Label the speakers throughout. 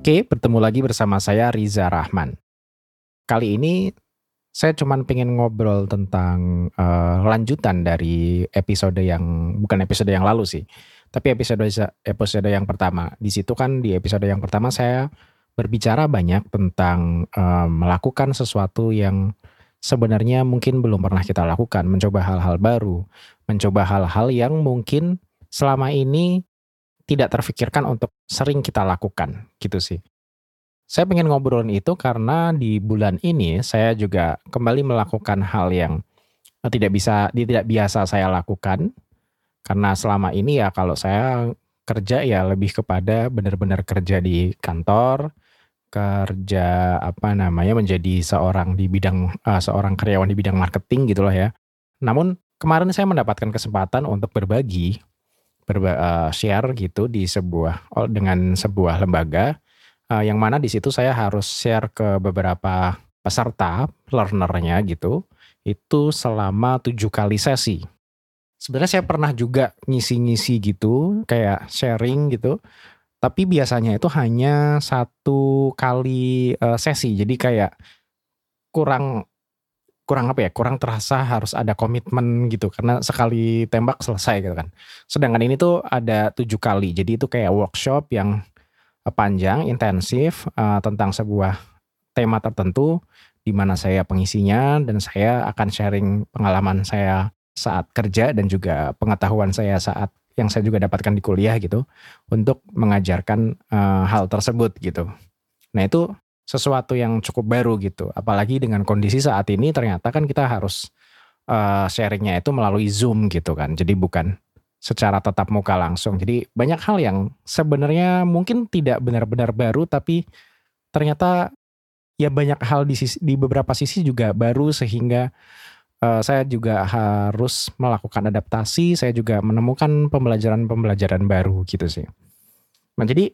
Speaker 1: Oke, bertemu lagi bersama saya Riza Rahman. Kali ini saya cuman pengen ngobrol tentang uh, lanjutan dari episode yang bukan episode yang lalu sih, tapi episode episode yang pertama. Di situ kan di episode yang pertama saya berbicara banyak tentang uh, melakukan sesuatu yang sebenarnya mungkin belum pernah kita lakukan, mencoba hal-hal baru, mencoba hal-hal yang mungkin selama ini tidak terfikirkan untuk sering kita lakukan, gitu sih. Saya pengen ngobrolin itu karena di bulan ini saya juga kembali melakukan hal yang eh, tidak bisa tidak biasa saya lakukan. Karena selama ini ya kalau saya kerja ya lebih kepada benar-benar kerja di kantor, kerja apa namanya menjadi seorang di bidang uh, seorang karyawan di bidang marketing gitu loh ya. Namun kemarin saya mendapatkan kesempatan untuk berbagi, berba, uh, share gitu di sebuah oh, dengan sebuah lembaga uh, yang mana di situ saya harus share ke beberapa peserta learnernya gitu itu selama tujuh kali sesi. Sebenarnya saya pernah juga ngisi-ngisi gitu, kayak sharing gitu. Tapi biasanya itu hanya satu kali uh, sesi, jadi kayak kurang kurang apa ya kurang terasa harus ada komitmen gitu karena sekali tembak selesai gitu kan sedangkan ini tuh ada tujuh kali jadi itu kayak workshop yang panjang, intensif uh, tentang sebuah tema tertentu di mana saya pengisinya dan saya akan sharing pengalaman saya saat kerja dan juga pengetahuan saya saat yang saya juga dapatkan di kuliah gitu untuk mengajarkan uh, hal tersebut gitu. Nah itu sesuatu yang cukup baru gitu. Apalagi dengan kondisi saat ini ternyata kan kita harus uh, sharingnya itu melalui Zoom gitu kan. Jadi bukan secara tatap muka langsung. Jadi banyak hal yang sebenarnya mungkin tidak benar-benar baru tapi ternyata ya banyak hal di sisi, di beberapa sisi juga baru sehingga uh, saya juga harus melakukan adaptasi, saya juga menemukan pembelajaran-pembelajaran baru gitu sih. Nah jadi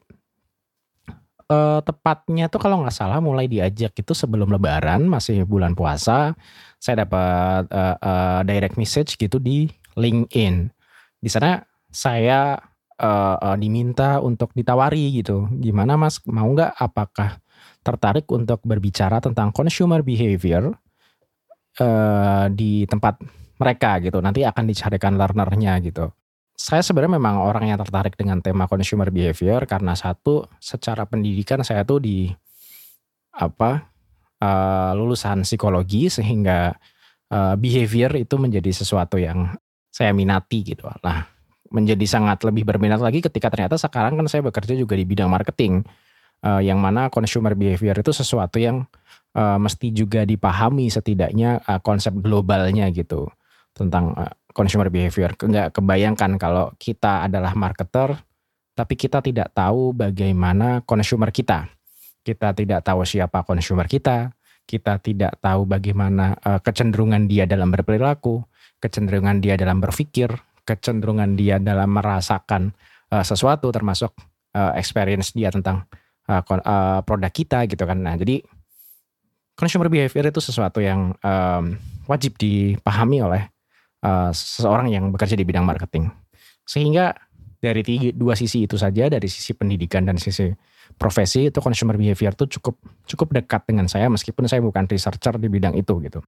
Speaker 1: uh, tepatnya tuh kalau nggak salah mulai diajak itu sebelum Lebaran masih bulan puasa, saya dapat uh, uh, direct message gitu di LinkedIn di sana saya uh, uh, diminta untuk ditawari gitu. Gimana Mas, mau nggak apakah tertarik untuk berbicara tentang consumer behavior uh, di tempat mereka gitu. Nanti akan dicarikan learnernya gitu. Saya sebenarnya memang orang yang tertarik dengan tema consumer behavior karena satu secara pendidikan saya tuh di apa uh, lulusan psikologi sehingga uh, behavior itu menjadi sesuatu yang saya minati gitu. Nah, menjadi sangat lebih berminat lagi ketika ternyata sekarang kan saya bekerja juga di bidang marketing uh, yang mana consumer behavior itu sesuatu yang uh, mesti juga dipahami setidaknya uh, konsep globalnya gitu tentang uh, consumer behavior. Enggak kebayangkan kalau kita adalah marketer tapi kita tidak tahu bagaimana consumer kita. Kita tidak tahu siapa consumer kita, kita tidak tahu bagaimana uh, kecenderungan dia dalam berperilaku, kecenderungan dia dalam berpikir, kecenderungan dia dalam merasakan uh, sesuatu termasuk uh, experience dia tentang uh, uh, produk kita gitu kan. Nah, jadi consumer behavior itu sesuatu yang um, wajib dipahami oleh uh, seseorang yang bekerja di bidang marketing. Sehingga dari tiga, dua sisi itu saja, dari sisi pendidikan dan sisi profesi itu consumer behavior itu cukup cukup dekat dengan saya meskipun saya bukan researcher di bidang itu gitu.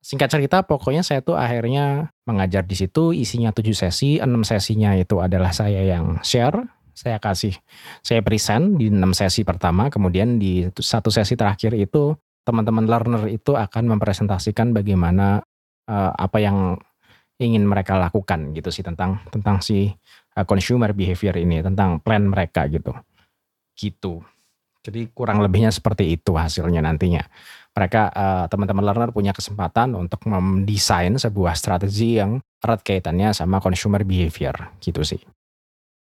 Speaker 1: Singkat cerita, pokoknya saya tuh akhirnya mengajar di situ, isinya tujuh sesi, enam sesinya itu adalah saya yang share, saya kasih, saya present di enam sesi pertama, kemudian di satu sesi terakhir itu teman-teman learner itu akan mempresentasikan bagaimana uh, apa yang ingin mereka lakukan gitu sih tentang tentang si uh, consumer behavior ini, tentang plan mereka gitu. Gitu. Jadi kurang lebihnya seperti itu hasilnya nantinya mereka uh, teman-teman learner punya kesempatan untuk mendesain sebuah strategi yang erat kaitannya sama consumer behavior gitu sih.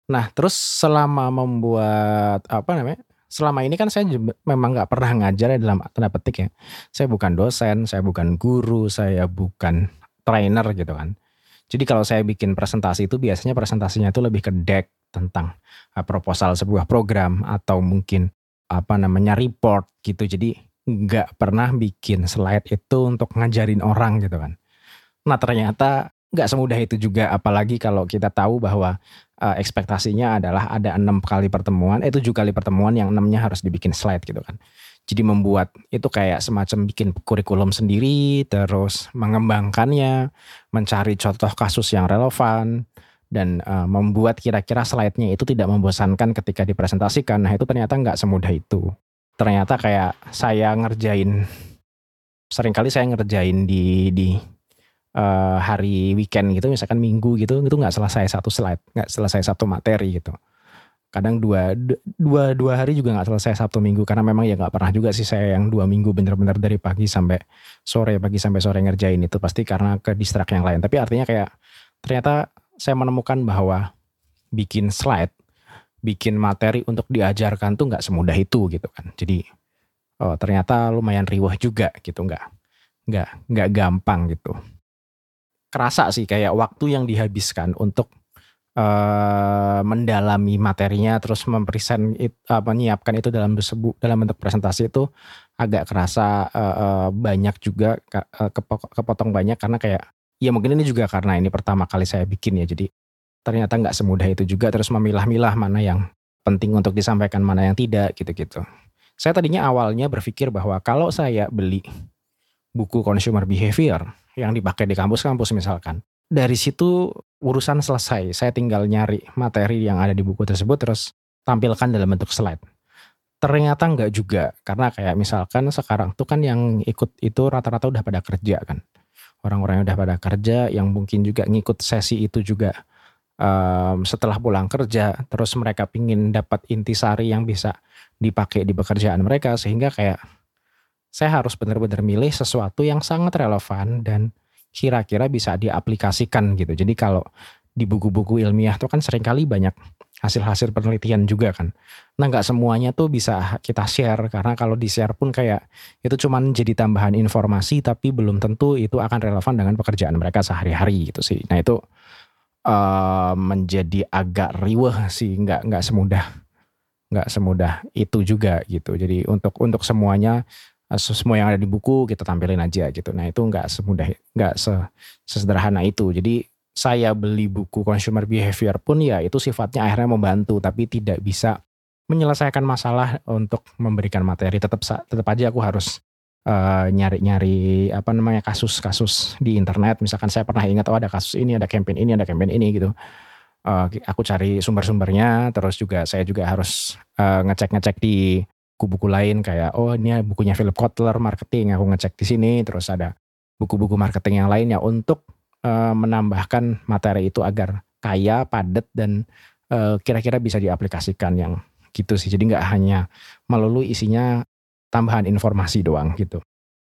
Speaker 1: Nah terus selama membuat apa namanya selama ini kan saya memang nggak pernah ngajar ya dalam tanda petik ya. Saya bukan dosen, saya bukan guru, saya bukan trainer gitu kan. Jadi kalau saya bikin presentasi itu biasanya presentasinya itu lebih ke deck tentang uh, proposal sebuah program atau mungkin apa namanya report gitu. Jadi nggak pernah bikin slide itu untuk ngajarin orang gitu kan. Nah ternyata nggak semudah itu juga apalagi kalau kita tahu bahwa uh, ekspektasinya adalah ada enam kali pertemuan, eh tujuh kali pertemuan yang enamnya harus dibikin slide gitu kan. Jadi membuat itu kayak semacam bikin kurikulum sendiri, terus mengembangkannya, mencari contoh kasus yang relevan, dan uh, membuat kira-kira slide-nya itu tidak membosankan ketika dipresentasikan. Nah itu ternyata nggak semudah itu. Ternyata kayak saya ngerjain, sering kali saya ngerjain di di uh, hari weekend gitu, misalkan minggu gitu, itu nggak selesai satu slide, nggak selesai satu materi gitu. Kadang dua, dua, dua hari juga nggak selesai Sabtu Minggu karena memang ya nggak pernah juga sih saya yang dua minggu bener-bener dari pagi sampai sore, pagi sampai sore ngerjain itu pasti karena ke distrak yang lain. Tapi artinya kayak ternyata saya menemukan bahwa bikin slide, bikin materi untuk diajarkan tuh nggak semudah itu gitu kan. Jadi oh ternyata lumayan riwah juga gitu nggak nggak nggak gampang gitu kerasa sih kayak waktu yang dihabiskan untuk uh, mendalami materinya terus mempresent it, apa menyiapkan itu dalam sebu, dalam bentuk presentasi itu agak kerasa uh, uh, banyak juga uh, kepotong banyak karena kayak ya mungkin ini juga karena ini pertama kali saya bikin ya jadi ternyata nggak semudah itu juga terus memilah-milah mana yang penting untuk disampaikan mana yang tidak gitu-gitu. Saya tadinya awalnya berpikir bahwa kalau saya beli buku consumer behavior yang dipakai di kampus-kampus misalkan. Dari situ urusan selesai. Saya tinggal nyari materi yang ada di buku tersebut terus tampilkan dalam bentuk slide. Ternyata enggak juga karena kayak misalkan sekarang tuh kan yang ikut itu rata-rata udah pada kerja kan. Orang-orang yang udah pada kerja yang mungkin juga ngikut sesi itu juga um, setelah pulang kerja terus mereka pingin dapat intisari yang bisa dipakai di pekerjaan mereka sehingga kayak saya harus benar-benar milih sesuatu yang sangat relevan dan kira-kira bisa diaplikasikan gitu. Jadi kalau di buku-buku ilmiah tuh kan sering kali banyak hasil-hasil penelitian juga kan. Nah nggak semuanya tuh bisa kita share karena kalau di share pun kayak itu cuman jadi tambahan informasi tapi belum tentu itu akan relevan dengan pekerjaan mereka sehari-hari gitu sih. Nah itu uh, menjadi agak riweh sih nggak nggak semudah nggak semudah itu juga gitu. Jadi untuk untuk semuanya semua yang ada di buku kita tampilin aja gitu. Nah itu nggak semudah, nggak sesederhana itu. Jadi saya beli buku consumer behavior pun ya itu sifatnya akhirnya membantu, tapi tidak bisa menyelesaikan masalah untuk memberikan materi. Tetap tetap aja aku harus uh, nyari-nyari apa namanya kasus-kasus di internet. Misalkan saya pernah ingat oh ada kasus ini, ada campaign ini, ada campaign ini gitu. Uh, aku cari sumber-sumbernya, terus juga saya juga harus uh, ngecek-ngecek di buku-buku lain kayak oh ini bukunya Philip Kotler marketing aku ngecek di sini terus ada buku-buku marketing yang lainnya untuk uh, menambahkan materi itu agar kaya, padat dan uh, kira-kira bisa diaplikasikan yang gitu sih. Jadi nggak hanya melulu isinya tambahan informasi doang gitu.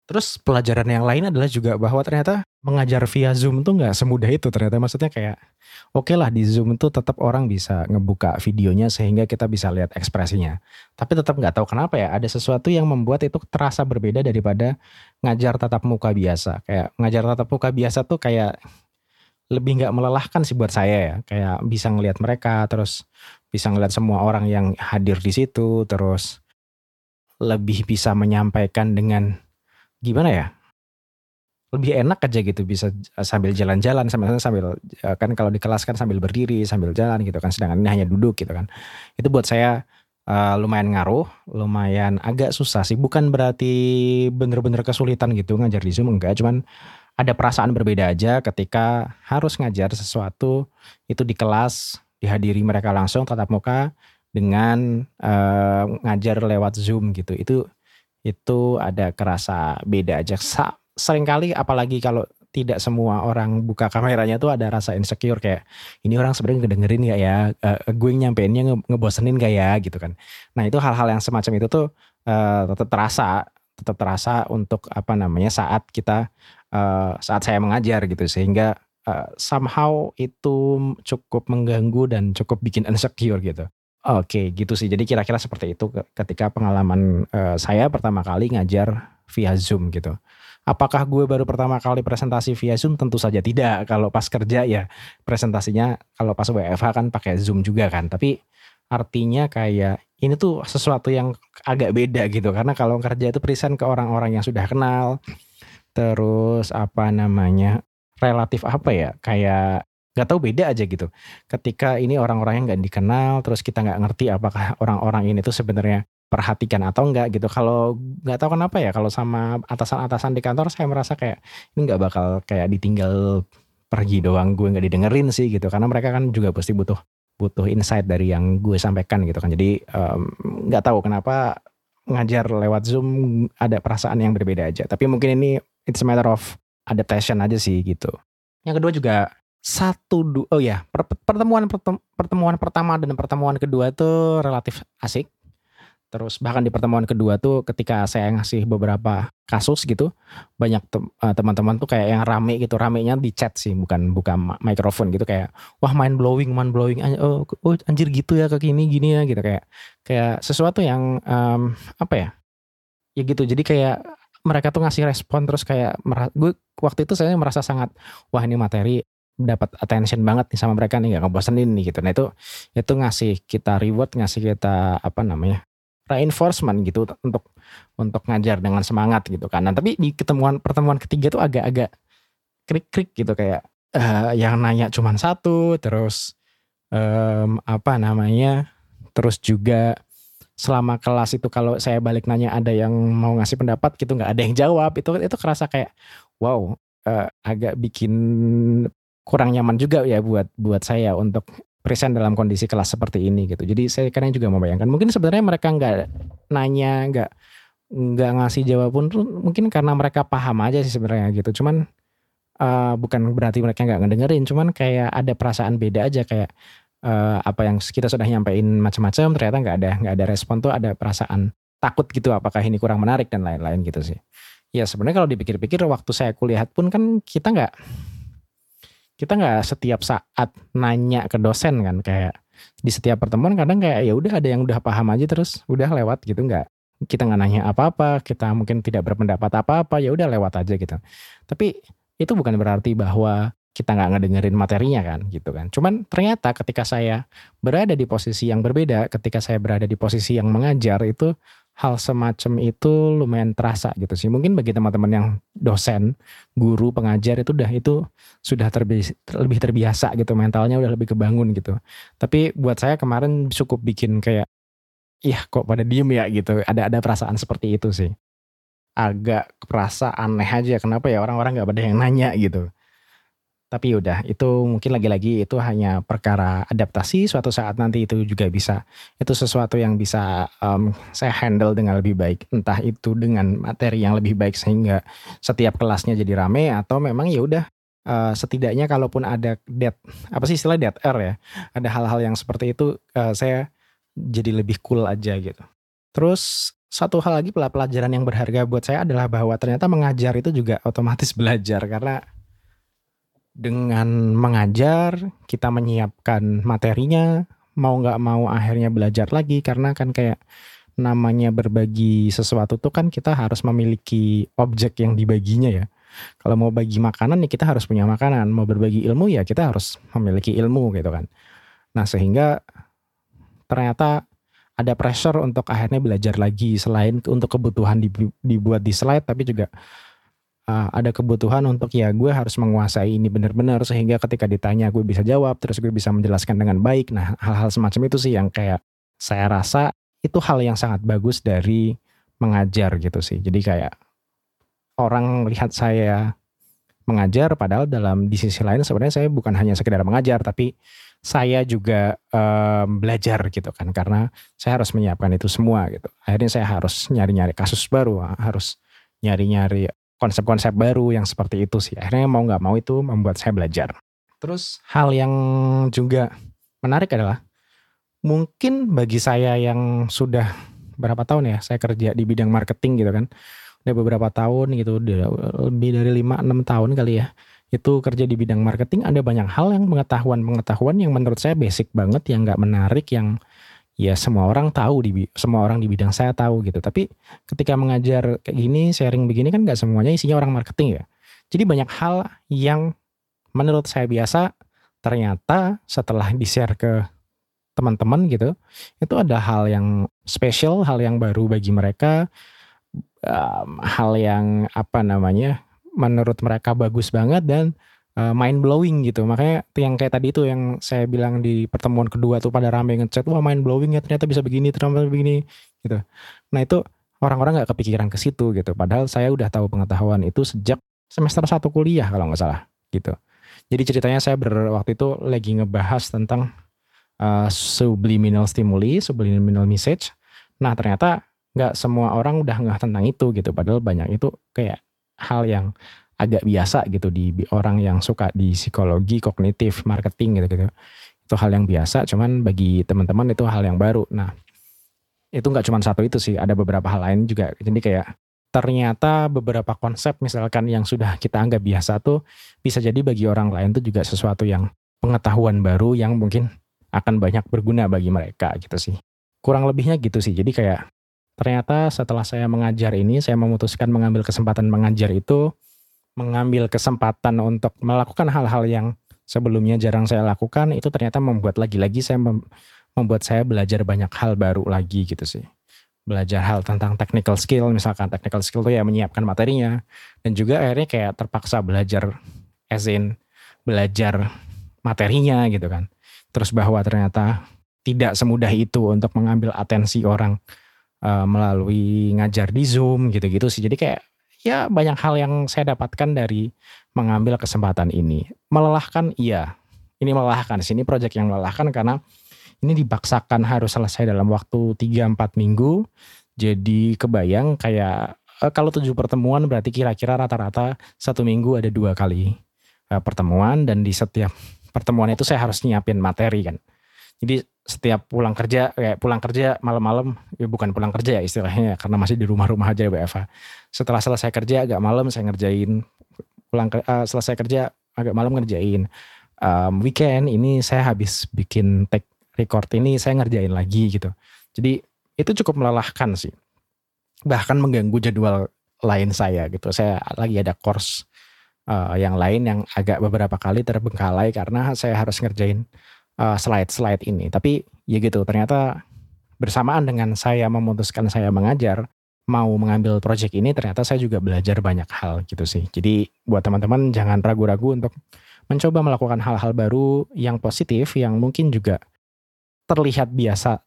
Speaker 1: Terus pelajaran yang lain adalah juga bahwa ternyata mengajar via Zoom tuh nggak semudah itu ternyata maksudnya kayak oke okay lah di Zoom tuh tetap orang bisa ngebuka videonya sehingga kita bisa lihat ekspresinya. Tapi tetap nggak tahu kenapa ya ada sesuatu yang membuat itu terasa berbeda daripada ngajar tatap muka biasa. Kayak ngajar tatap muka biasa tuh kayak lebih nggak melelahkan sih buat saya ya. Kayak bisa ngelihat mereka terus bisa ngelihat semua orang yang hadir di situ terus lebih bisa menyampaikan dengan gimana ya? Lebih enak aja gitu bisa sambil jalan-jalan sambil sambil eh, kan kalau di kelas kan sambil berdiri sambil jalan gitu kan sedangkan ini hanya duduk gitu kan. Itu buat saya uh, lumayan ngaruh lumayan agak susah sih. Bukan berarti bener-bener kesulitan gitu ngajar di zoom enggak. Cuman ada perasaan berbeda aja ketika harus ngajar sesuatu itu di kelas dihadiri mereka langsung tatap muka dengan uh, ngajar lewat zoom gitu. Itu itu ada kerasa beda aja. Sa sering kali apalagi kalau tidak semua orang buka kameranya tuh ada rasa insecure kayak ini orang sebenarnya ngedengerin gak ya? Uh, gue nyampeinnya nge ngebosenin gak ya? gitu kan. Nah itu hal-hal yang semacam itu tuh uh, tetap terasa tetap terasa untuk apa namanya saat kita uh, saat saya mengajar gitu. Sehingga uh, somehow itu cukup mengganggu dan cukup bikin insecure gitu Oke, gitu sih. Jadi kira-kira seperti itu ketika pengalaman uh, saya pertama kali ngajar via Zoom gitu. Apakah gue baru pertama kali presentasi via Zoom? Tentu saja tidak. Kalau pas kerja ya presentasinya kalau pas WFH kan pakai Zoom juga kan. Tapi artinya kayak ini tuh sesuatu yang agak beda gitu. Karena kalau kerja itu present ke orang-orang yang sudah kenal. Terus apa namanya relatif apa ya kayak nggak tahu beda aja gitu. Ketika ini orang-orang yang nggak dikenal, terus kita nggak ngerti apakah orang-orang ini tuh sebenarnya perhatikan atau enggak gitu. Kalau nggak tahu kenapa ya, kalau sama atasan-atasan di kantor saya merasa kayak ini nggak bakal kayak ditinggal pergi doang, gue nggak didengerin sih gitu. Karena mereka kan juga pasti butuh butuh insight dari yang gue sampaikan gitu kan. Jadi nggak um, tahu kenapa ngajar lewat Zoom ada perasaan yang berbeda aja. Tapi mungkin ini it's a matter of adaptation aja sih gitu. Yang kedua juga satu dua oh ya pertemuan pertemuan pertama dan pertemuan kedua tuh relatif asik. Terus bahkan di pertemuan kedua tuh ketika saya ngasih beberapa kasus gitu banyak eh, teman-teman tuh kayak yang rame gitu ramenya di chat sih bukan buka mikrofon gitu kayak wah mind blowing mind blowing oh, oh anjir gitu ya kayak gini gini ya gitu kayak kayak sesuatu yang um, apa ya ya gitu. Jadi kayak mereka tuh ngasih respon terus kayak gue waktu itu saya merasa sangat wah ini materi dapat attention banget nih sama mereka nih gak ngebosenin nih gitu. Nah itu itu ngasih kita reward, ngasih kita apa namanya reinforcement gitu untuk untuk ngajar dengan semangat gitu kan. Nah tapi di ketemuan pertemuan ketiga tuh agak-agak krik-krik gitu kayak uh, yang nanya cuma satu, terus um, apa namanya, terus juga selama kelas itu kalau saya balik nanya ada yang mau ngasih pendapat gitu nggak ada yang jawab itu itu kerasa kayak wow uh, agak bikin kurang nyaman juga ya buat buat saya untuk present dalam kondisi kelas seperti ini gitu. Jadi saya kadang juga membayangkan mungkin sebenarnya mereka nggak nanya, nggak nggak ngasih jawaban tuh mungkin karena mereka paham aja sih sebenarnya gitu. Cuman uh, bukan berarti mereka nggak ngedengerin, cuman kayak ada perasaan beda aja kayak uh, apa yang kita sudah nyampein macam-macam ternyata nggak ada nggak ada respon tuh ada perasaan takut gitu apakah ini kurang menarik dan lain-lain gitu sih. Ya sebenarnya kalau dipikir-pikir waktu saya kuliah pun kan kita nggak kita nggak setiap saat nanya ke dosen kan kayak di setiap pertemuan kadang kayak ya udah ada yang udah paham aja terus udah lewat gitu nggak. Kita nggak nanya apa-apa kita mungkin tidak berpendapat apa-apa ya udah lewat aja gitu. Tapi itu bukan berarti bahwa kita nggak ngedengerin materinya kan gitu kan. Cuman ternyata ketika saya berada di posisi yang berbeda ketika saya berada di posisi yang mengajar itu hal semacam itu lumayan terasa gitu sih. Mungkin bagi teman-teman yang dosen, guru, pengajar itu udah itu sudah terbiasa, lebih terbiasa gitu mentalnya udah lebih kebangun gitu. Tapi buat saya kemarin cukup bikin kayak iya kok pada diem ya gitu. Ada ada perasaan seperti itu sih. Agak perasa aneh aja kenapa ya orang-orang nggak pada yang nanya gitu. Tapi udah itu mungkin lagi-lagi itu hanya perkara adaptasi suatu saat nanti itu juga bisa itu sesuatu yang bisa um, saya handle dengan lebih baik. Entah itu dengan materi yang lebih baik sehingga setiap kelasnya jadi rame atau memang ya udah uh, setidaknya kalaupun ada dead apa sih istilah dead air ya? Ada hal-hal yang seperti itu uh, saya jadi lebih cool aja gitu. Terus satu hal lagi pelajaran yang berharga buat saya adalah bahwa ternyata mengajar itu juga otomatis belajar karena dengan mengajar kita menyiapkan materinya mau nggak mau akhirnya belajar lagi karena kan kayak namanya berbagi sesuatu tuh kan kita harus memiliki objek yang dibaginya ya. Kalau mau bagi makanan ya kita harus punya makanan. Mau berbagi ilmu ya kita harus memiliki ilmu gitu kan. Nah sehingga ternyata ada pressure untuk akhirnya belajar lagi selain untuk kebutuhan dibuat di slide tapi juga uh, ada kebutuhan untuk ya gue harus menguasai ini benar-benar sehingga ketika ditanya gue bisa jawab terus gue bisa menjelaskan dengan baik. Nah hal-hal semacam itu sih yang kayak saya rasa itu hal yang sangat bagus dari mengajar gitu sih. Jadi kayak orang lihat saya mengajar padahal dalam di sisi lain sebenarnya saya bukan hanya sekedar mengajar tapi saya juga um, belajar gitu kan karena saya harus menyiapkan itu semua gitu. Akhirnya saya harus nyari-nyari kasus baru, harus nyari-nyari konsep-konsep baru yang seperti itu sih. Akhirnya mau nggak mau itu membuat saya belajar. Terus hal yang juga menarik adalah mungkin bagi saya yang sudah berapa tahun ya saya kerja di bidang marketing gitu kan. Udah beberapa tahun gitu, lebih dari 5 6 tahun kali ya. Itu kerja di bidang marketing ada banyak hal yang pengetahuan-pengetahuan yang menurut saya basic banget yang nggak menarik yang ya semua orang tahu di semua orang di bidang saya tahu gitu. Tapi ketika mengajar kayak gini, sharing begini kan nggak semuanya isinya orang marketing ya. Jadi banyak hal yang menurut saya biasa ternyata setelah di-share ke teman-teman gitu, itu ada hal yang spesial, hal yang baru bagi mereka, um, hal yang apa namanya menurut mereka bagus banget dan uh, mind blowing gitu. Makanya yang kayak tadi itu yang saya bilang di pertemuan kedua tuh pada rame ngechat, wah mind blowing ya ternyata bisa begini, ternyata begini gitu. Nah itu orang-orang nggak kepikiran ke situ gitu. Padahal saya udah tahu pengetahuan itu sejak semester satu kuliah kalau nggak salah gitu. Jadi ceritanya saya ber, waktu itu lagi ngebahas tentang uh, subliminal stimuli, subliminal message. Nah ternyata nggak semua orang udah nggak tentang itu gitu. Padahal banyak itu kayak hal yang agak biasa gitu di orang yang suka di psikologi kognitif marketing gitu gitu itu hal yang biasa cuman bagi teman-teman itu hal yang baru. Nah itu nggak cuma satu itu sih ada beberapa hal lain juga. Jadi kayak ternyata beberapa konsep misalkan yang sudah kita anggap biasa tuh bisa jadi bagi orang lain tuh juga sesuatu yang pengetahuan baru yang mungkin akan banyak berguna bagi mereka gitu sih. Kurang lebihnya gitu sih. Jadi kayak ternyata setelah saya mengajar ini saya memutuskan mengambil kesempatan mengajar itu mengambil kesempatan untuk melakukan hal-hal yang sebelumnya jarang saya lakukan itu ternyata membuat lagi-lagi saya mem membuat saya belajar banyak hal baru lagi gitu sih. Belajar hal tentang technical skill, misalkan technical skill itu ya menyiapkan materinya dan juga akhirnya kayak terpaksa belajar as in belajar materinya gitu kan. Terus bahwa ternyata tidak semudah itu untuk mengambil atensi orang uh, melalui ngajar di Zoom gitu-gitu sih. Jadi kayak ya banyak hal yang saya dapatkan dari mengambil kesempatan ini. Melelahkan iya. Ini melelahkan. Sini proyek yang melelahkan karena ini dipaksakan harus selesai dalam waktu 3-4 minggu. Jadi kebayang kayak eh, kalau tujuh pertemuan berarti kira-kira rata-rata satu minggu ada dua kali eh, pertemuan dan di setiap pertemuan itu saya harus nyiapin materi kan. Jadi setiap pulang kerja kayak pulang kerja malam-malam ya bukan pulang kerja ya istilahnya karena masih di rumah-rumah aja ya BFA. Setelah selesai kerja agak malam saya ngerjain pulang uh, selesai kerja agak malam ngerjain. Um, weekend ini saya habis bikin take record ini saya ngerjain lagi gitu. Jadi itu cukup melelahkan sih. Bahkan mengganggu jadwal lain saya gitu. Saya lagi ada course uh, yang lain yang agak beberapa kali terbengkalai karena saya harus ngerjain uh, slide-slide ini. Tapi ya gitu, ternyata bersamaan dengan saya memutuskan saya mengajar, mau mengambil project ini ternyata saya juga belajar banyak hal gitu sih. Jadi buat teman-teman jangan ragu-ragu untuk mencoba melakukan hal-hal baru yang positif yang mungkin juga terlihat biasa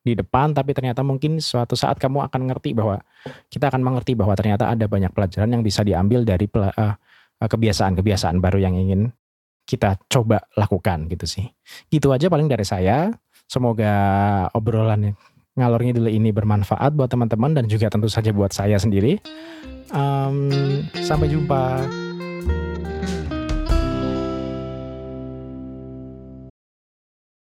Speaker 1: di depan tapi ternyata mungkin suatu saat kamu akan ngerti bahwa kita akan mengerti bahwa ternyata ada banyak pelajaran yang bisa diambil dari uh, kebiasaan-kebiasaan baru yang ingin kita coba lakukan gitu sih. Gitu aja paling dari saya. Semoga obrolan ngalor ngidul ini bermanfaat buat teman-teman dan juga tentu saja buat saya sendiri. Um, sampai jumpa.